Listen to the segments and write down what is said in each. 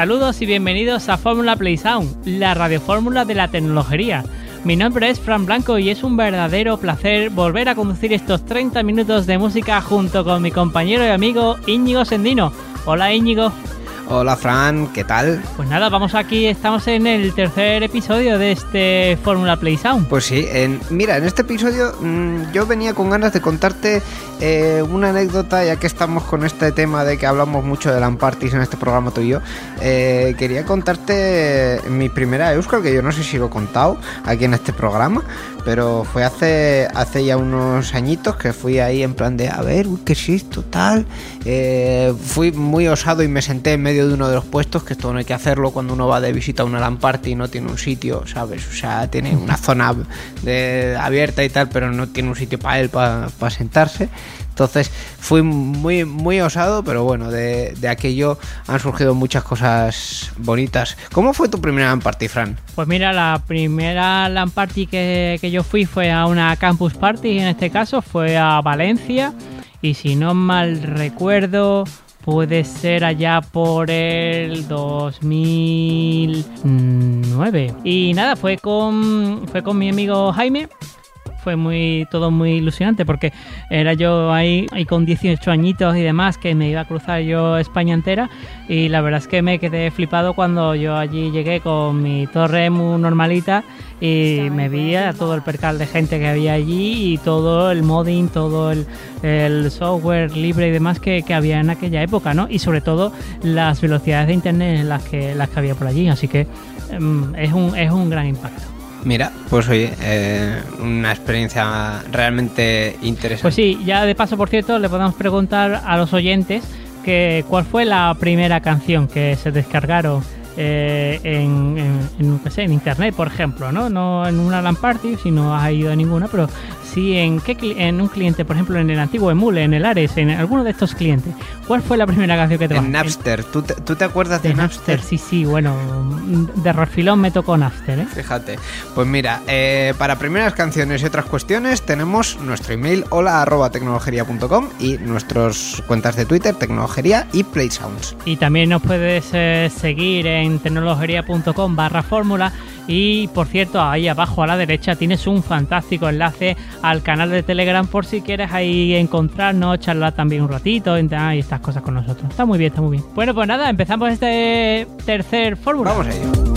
Saludos y bienvenidos a Fórmula Play Sound, la radiofórmula de la tecnología. Mi nombre es Fran Blanco y es un verdadero placer volver a conducir estos 30 minutos de música junto con mi compañero y amigo Íñigo Sendino. Hola Íñigo. Hola Fran, ¿qué tal? Pues nada, vamos aquí, estamos en el tercer episodio de este Fórmula Play Sound. Pues sí, en, mira, en este episodio mmm, yo venía con ganas de contarte eh, una anécdota, ya que estamos con este tema de que hablamos mucho de Lampartis en este programa tú y yo. Eh, quería contarte mi primera Euskal, que yo no sé si lo he contado aquí en este programa, pero fue hace, hace ya unos añitos que fui ahí en plan de, a ver, uy, ¿qué es esto? Tal. Eh, fui muy osado y me senté en medio de uno de los puestos, que esto no hay que hacerlo cuando uno va de visita a una Lamparty y no tiene un sitio, ¿sabes? O sea, tiene una zona de, abierta y tal, pero no tiene un sitio para él para pa sentarse. Entonces fui muy, muy osado, pero bueno, de, de, aquello han surgido muchas cosas bonitas. ¿Cómo fue tu primera LAN party, Fran? Pues mira, la primera LAN party que, que yo fui fue a una campus party, en este caso fue a Valencia. Y si no mal recuerdo, puede ser allá por el 2009. Y nada, fue con, fue con mi amigo Jaime fue muy todo muy ilusionante porque era yo ahí, con 18 añitos y demás que me iba a cruzar yo España entera y la verdad es que me quedé flipado cuando yo allí llegué con mi torre muy normalita y me vi a todo el percal de gente que había allí y todo el modding, todo el, el software libre y demás que, que, había en aquella época, ¿no? Y sobre todo las velocidades de internet en las que, las que había por allí, así que um, es, un, es un gran impacto. Mira, pues oye, eh, una experiencia realmente interesante. Pues sí, ya de paso, por cierto, le podemos preguntar a los oyentes que cuál fue la primera canción que se descargaron eh, en, en, en, no sé, en, internet, por ejemplo, ¿no? No en una LAN party, si no has ido a ninguna, pero sí en, qué, en un cliente, por ejemplo, en el antiguo Emule, en el Ares, en alguno de estos clientes. ¿Cuál fue la primera canción que te En Napster. ¿Tú te, ¿Tú te, acuerdas de, de Napster? Napster? Sí, sí, bueno, de refilón me tocó Napster, ¿eh? Fíjate. Pues mira, eh, para primeras canciones y otras cuestiones tenemos nuestro email hola arroba tecnologería.com y nuestras cuentas de Twitter, tecnologería y PlaySounds. Y también nos puedes eh, seguir en tecnologería.com barra fórmula y por cierto, ahí abajo a la derecha tienes un fantástico enlace al canal de Telegram por si quieres ahí encontrarnos, charlar también un ratito y estas cosas con nosotros. Está muy bien, está muy bien. Bueno, pues nada, empezamos este tercer fórmula. Vamos a ello.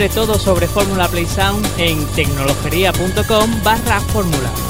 Descubre todo sobre Fórmula Play Sound en tecnologería.com barra fórmula.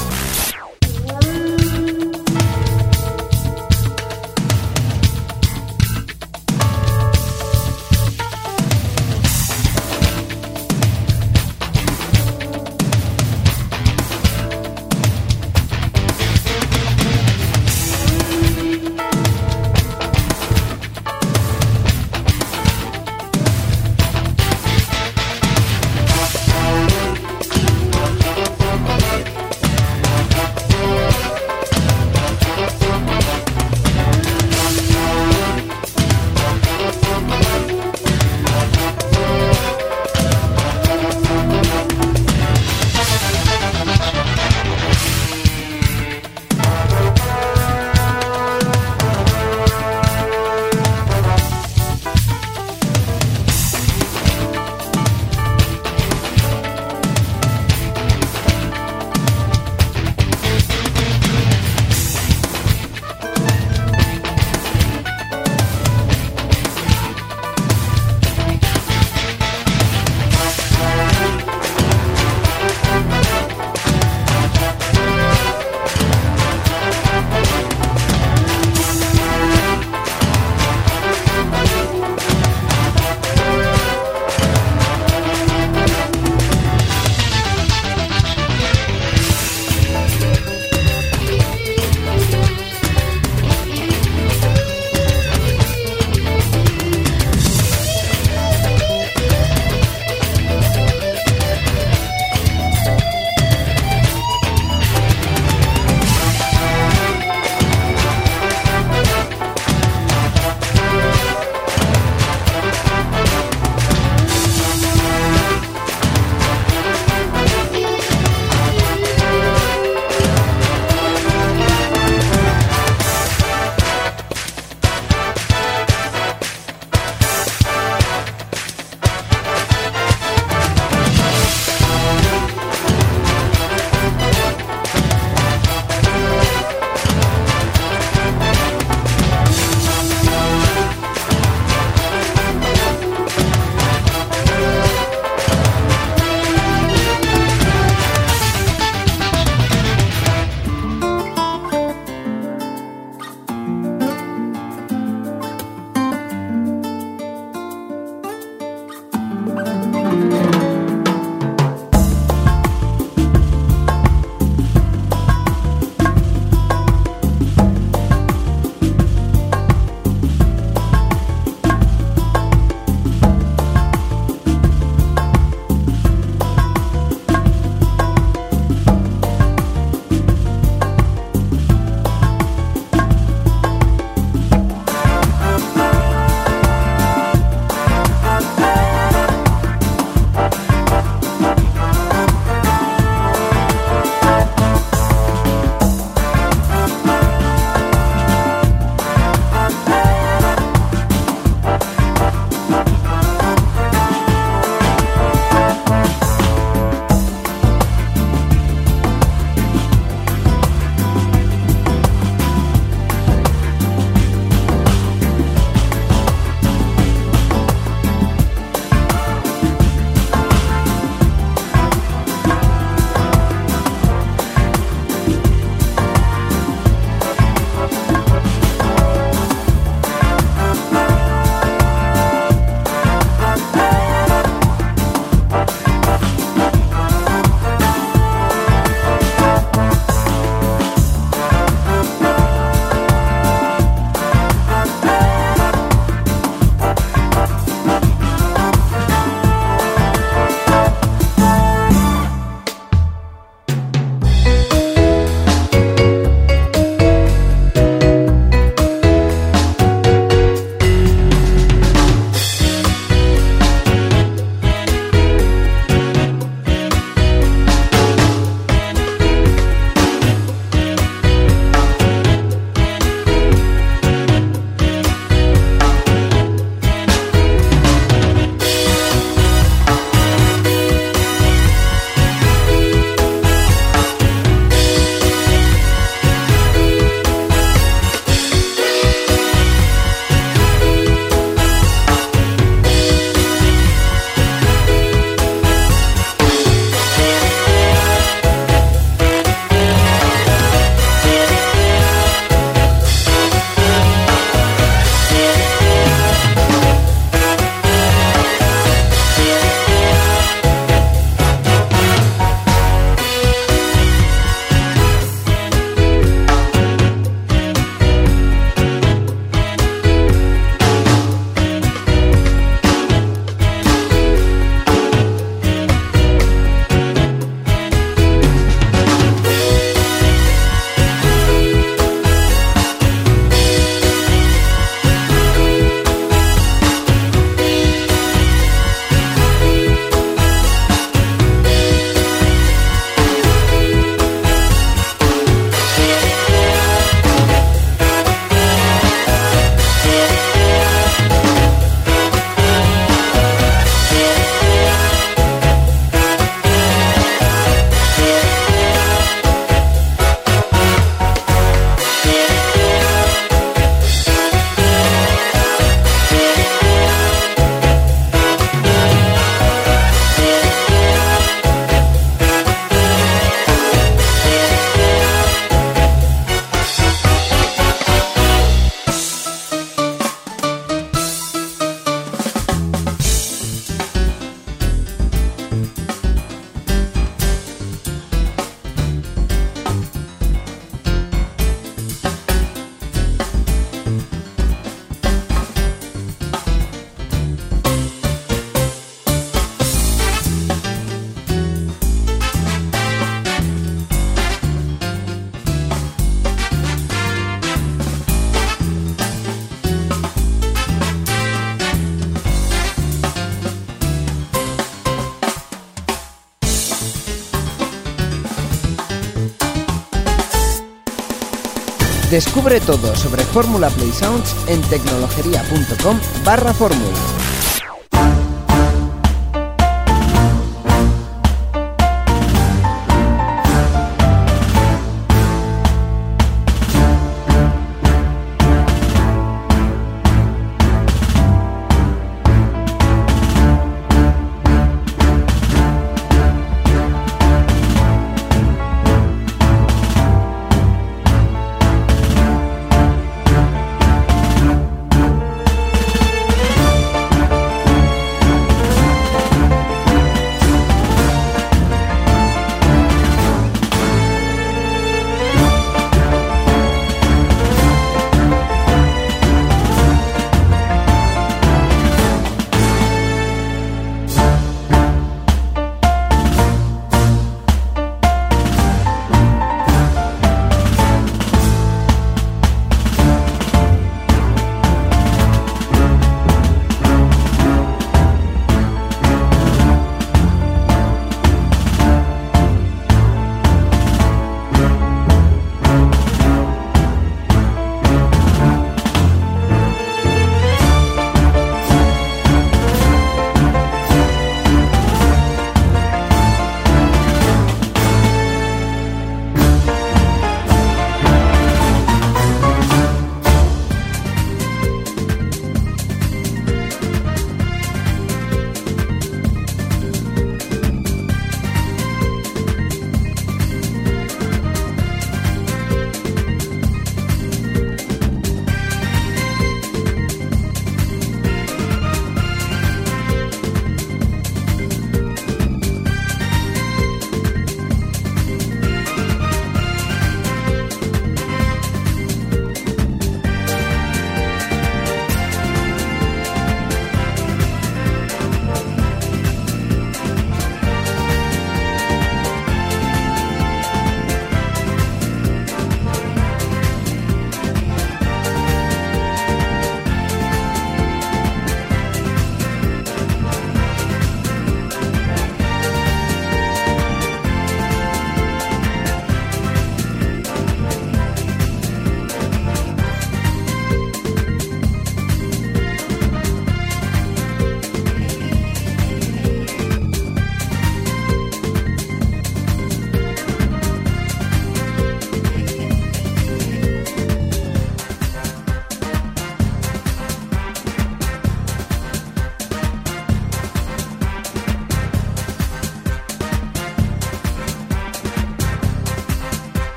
Descubre todo sobre Fórmula Play Sounds en tecnologería.com barra fórmula.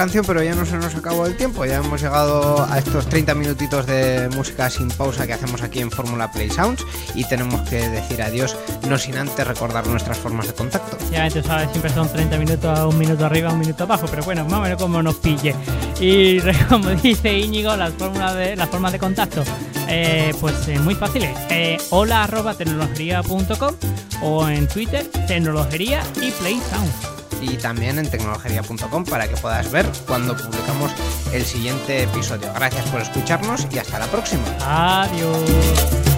Canción, pero ya no se nos acabó el tiempo. Ya hemos llegado a estos 30 minutitos de música sin pausa que hacemos aquí en Fórmula Play Sounds y tenemos que decir adiós, no sin antes recordar nuestras formas de contacto. Ya, tú sabes, siempre son 30 minutos, un minuto arriba, un minuto abajo, pero bueno, más o menos como nos pille. Y como dice Íñigo, las formas de, las formas de contacto, eh, pues eh, muy fáciles. Eh, hola arroba tecnologería.com o en Twitter, tecnologería y Play Sounds y también en tecnologería.com para que puedas ver cuando publicamos el siguiente episodio. Gracias por escucharnos y hasta la próxima. Adiós.